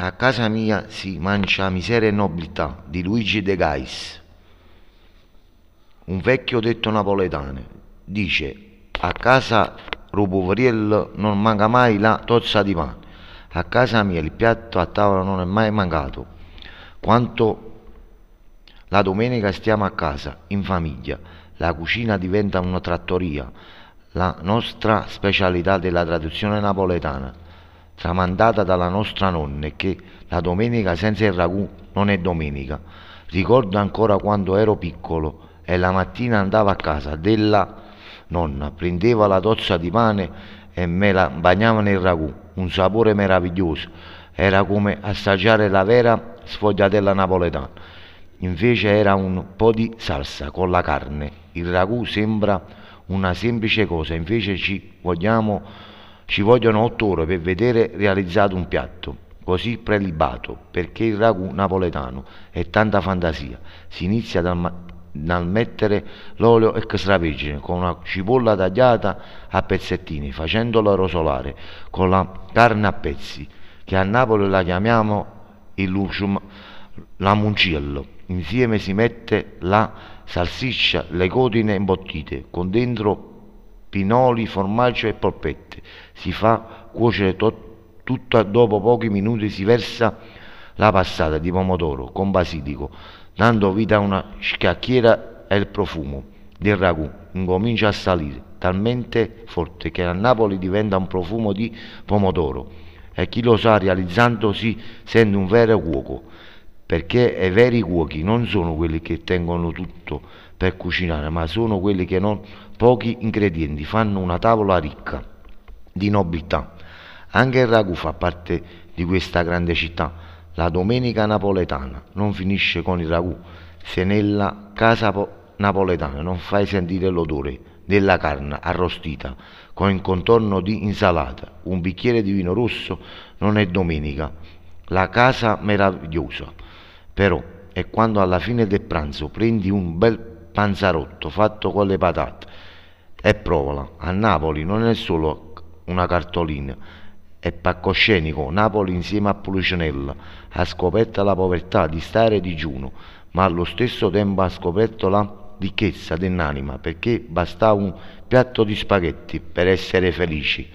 A casa mia si mangia miseria e nobiltà di Luigi De Gais. Un vecchio detto napoletano dice a casa Rupuveriello non manca mai la tozza di pane. A casa mia il piatto a tavola non è mai mancato. Quanto la domenica stiamo a casa, in famiglia, la cucina diventa una trattoria, la nostra specialità della tradizione napoletana tramandata dalla nostra nonna e che la domenica senza il ragù non è domenica. Ricordo ancora quando ero piccolo e la mattina andavo a casa della nonna, prendeva la tozza di pane e me la bagnava nel ragù, un sapore meraviglioso, era come assaggiare la vera sfogliatella napoletana. Invece era un po' di salsa con la carne. Il ragù sembra una semplice cosa, invece ci vogliamo ci vogliono otto ore per vedere realizzato un piatto così prelibato, perché il ragù napoletano è tanta fantasia. Si inizia dal, dal mettere l'olio extravergine con una cipolla tagliata a pezzettini, facendola rosolare con la carne a pezzi, che a Napoli la chiamiamo il lucium, l'amuncello. Insieme si mette la salsiccia, le cotine imbottite, con dentro pinoli, formaggio e polpette. Si fa cuocere to- tutto dopo pochi minuti si versa la passata di pomodoro con basilico, dando vita a una scacchiera e il profumo del ragù incomincia a salire talmente forte che a Napoli diventa un profumo di pomodoro e chi lo sa realizzando si sente un vero cuoco perché i veri cuochi non sono quelli che tengono tutto per cucinare, ma sono quelli che non pochi ingredienti fanno una tavola ricca di nobiltà. Anche il ragù fa parte di questa grande città. La domenica napoletana non finisce con il ragù, se nella casa napoletana non fai sentire l'odore della carne arrostita con il contorno di insalata, un bicchiere di vino rosso non è domenica. La casa meravigliosa, però, è quando alla fine del pranzo prendi un bel panzarotto fatto con le patate e provala. A Napoli non è solo una cartolina, è palcoscenico. Napoli insieme a Policinella ha scoperto la povertà di stare digiuno, ma allo stesso tempo ha scoperto la ricchezza dell'anima, perché basta un piatto di spaghetti per essere felici.